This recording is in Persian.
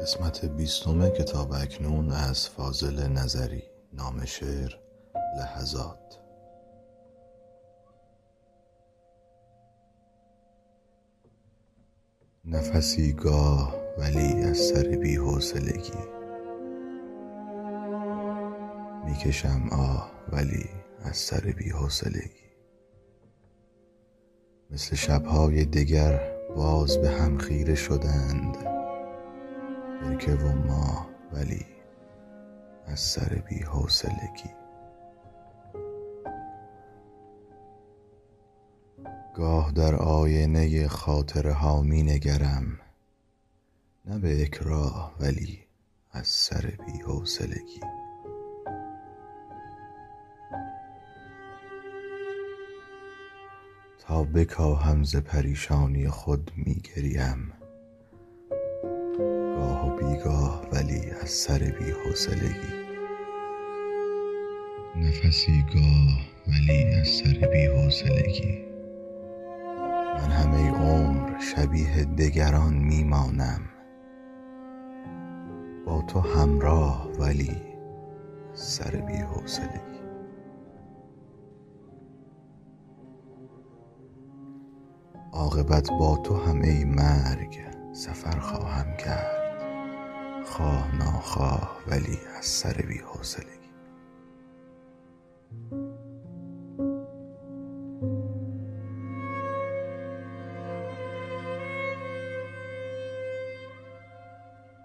قسمت بیستم کتاب اکنون از فاضل نظری نام شعر لحظات. نفسی گاه ولی از سر بی حوصلگی. می کشم آه ولی از سر بی حوصلگی. مثل شبهای دگر باز به هم خیره شدند. برکه و ماه ولی از سر بی حوصلگی. گاه در آینه خاطره ها می نگرم نه به اکراه ولی از سر بی حوصلگی. تا بکاهم ز پریشانی خود می گریم گاه و بیگاه ولی از سر بی حوصلگی نفسی گاه ولی از سر بی حوصلگی من همه عمر شبیه دگران می مانم با تو همراه ولی سر بی حوصلگی عاقبت با تو هم ای مرگ. سفر خواهم کرد. خواه ناخواه ولی از سر بی حوصلگی